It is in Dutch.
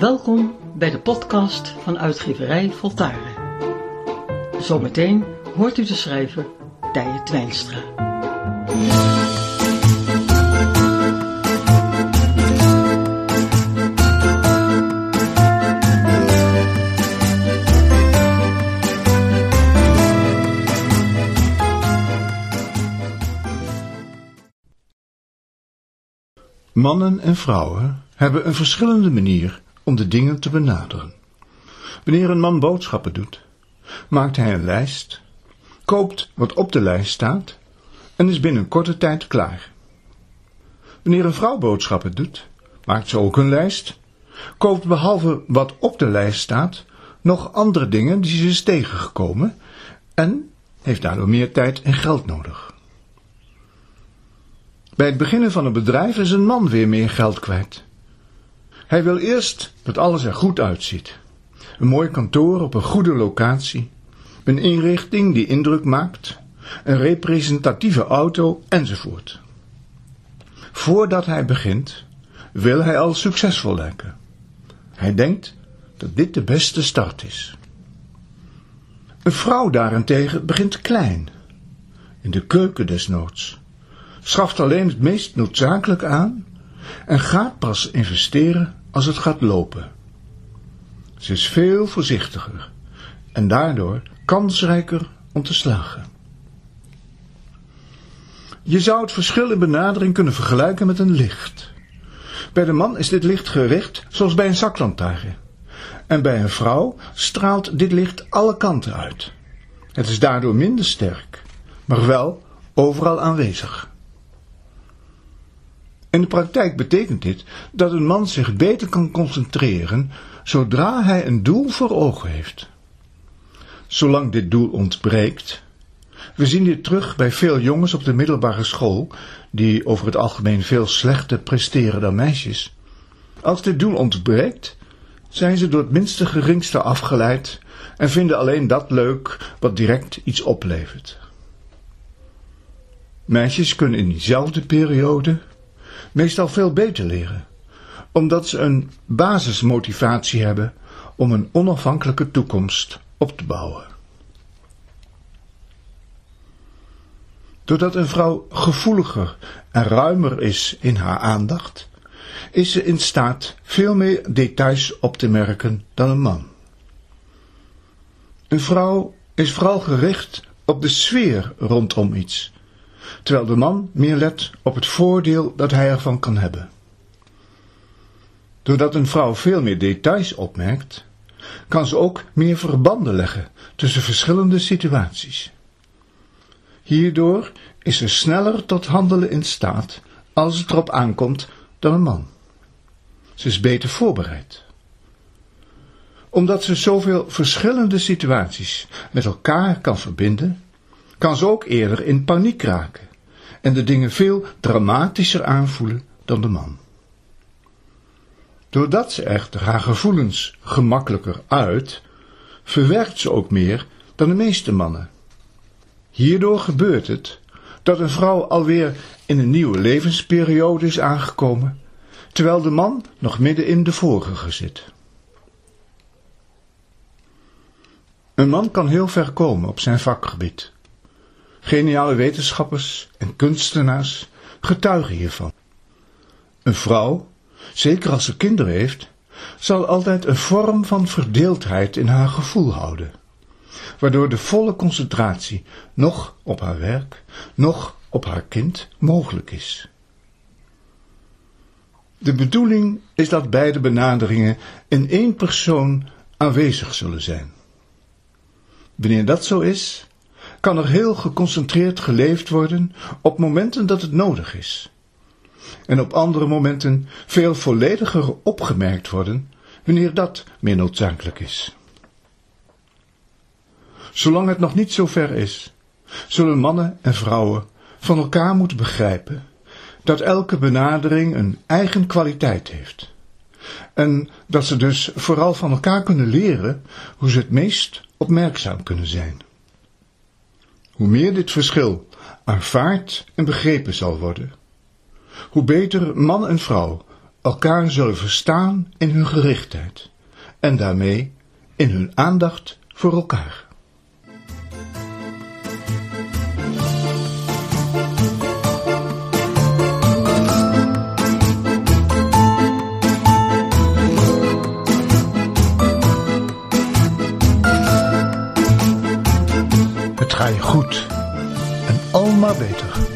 Welkom bij de podcast van uitgeverij Voltaren. Zometeen hoort u de schrijver Tije Twijnstra. Mannen en vrouwen hebben een verschillende manier om de dingen te benaderen. Wanneer een man boodschappen doet, maakt hij een lijst, koopt wat op de lijst staat en is binnen korte tijd klaar. Wanneer een vrouw boodschappen doet, maakt ze ook een lijst, koopt behalve wat op de lijst staat nog andere dingen die ze is tegengekomen en heeft daardoor meer tijd en geld nodig. Bij het beginnen van een bedrijf is een man weer meer geld kwijt. Hij wil eerst dat alles er goed uitziet. Een mooi kantoor op een goede locatie, een inrichting die indruk maakt, een representatieve auto enzovoort. Voordat hij begint, wil hij al succesvol lijken. Hij denkt dat dit de beste start is. Een vrouw daarentegen begint klein, in de keuken desnoods schaft alleen het meest noodzakelijk aan en gaat pas investeren als het gaat lopen. Ze is veel voorzichtiger en daardoor kansrijker om te slagen. Je zou het verschil in benadering kunnen vergelijken met een licht. Bij de man is dit licht gericht zoals bij een zaklantaarn. En bij een vrouw straalt dit licht alle kanten uit. Het is daardoor minder sterk, maar wel overal aanwezig. In de praktijk betekent dit dat een man zich beter kan concentreren zodra hij een doel voor ogen heeft. Zolang dit doel ontbreekt, we zien dit terug bij veel jongens op de middelbare school, die over het algemeen veel slechter presteren dan meisjes. Als dit doel ontbreekt, zijn ze door het minste geringste afgeleid en vinden alleen dat leuk wat direct iets oplevert. Meisjes kunnen in diezelfde periode meestal veel beter leren, omdat ze een basismotivatie hebben om een onafhankelijke toekomst op te bouwen. Doordat een vrouw gevoeliger en ruimer is in haar aandacht, is ze in staat veel meer details op te merken dan een man. Een vrouw is vooral gericht op de sfeer rondom iets terwijl de man meer let op het voordeel dat hij ervan kan hebben. Doordat een vrouw veel meer details opmerkt, kan ze ook meer verbanden leggen tussen verschillende situaties. Hierdoor is ze sneller tot handelen in staat als het erop aankomt dan een man. Ze is beter voorbereid. Omdat ze zoveel verschillende situaties met elkaar kan verbinden, kan ze ook eerder in paniek raken en de dingen veel dramatischer aanvoelen dan de man. Doordat ze echter haar gevoelens gemakkelijker uit, verwerkt ze ook meer dan de meeste mannen. Hierdoor gebeurt het dat een vrouw alweer in een nieuwe levensperiode is aangekomen, terwijl de man nog midden in de vorige zit. Een man kan heel ver komen op zijn vakgebied. Geniale wetenschappers en kunstenaars getuigen hiervan. Een vrouw, zeker als ze kinderen heeft, zal altijd een vorm van verdeeldheid in haar gevoel houden, waardoor de volle concentratie nog op haar werk, nog op haar kind mogelijk is. De bedoeling is dat beide benaderingen in één persoon aanwezig zullen zijn. Wanneer dat zo is, kan er heel geconcentreerd geleefd worden op momenten dat het nodig is. En op andere momenten veel vollediger opgemerkt worden wanneer dat meer noodzakelijk is. Zolang het nog niet zo ver is, zullen mannen en vrouwen van elkaar moeten begrijpen dat elke benadering een eigen kwaliteit heeft. En dat ze dus vooral van elkaar kunnen leren hoe ze het meest opmerkzaam kunnen zijn. Hoe meer dit verschil aanvaard en begrepen zal worden, hoe beter man en vrouw elkaar zullen verstaan in hun gerichtheid en daarmee in hun aandacht voor elkaar. Ga je goed en al maar beter.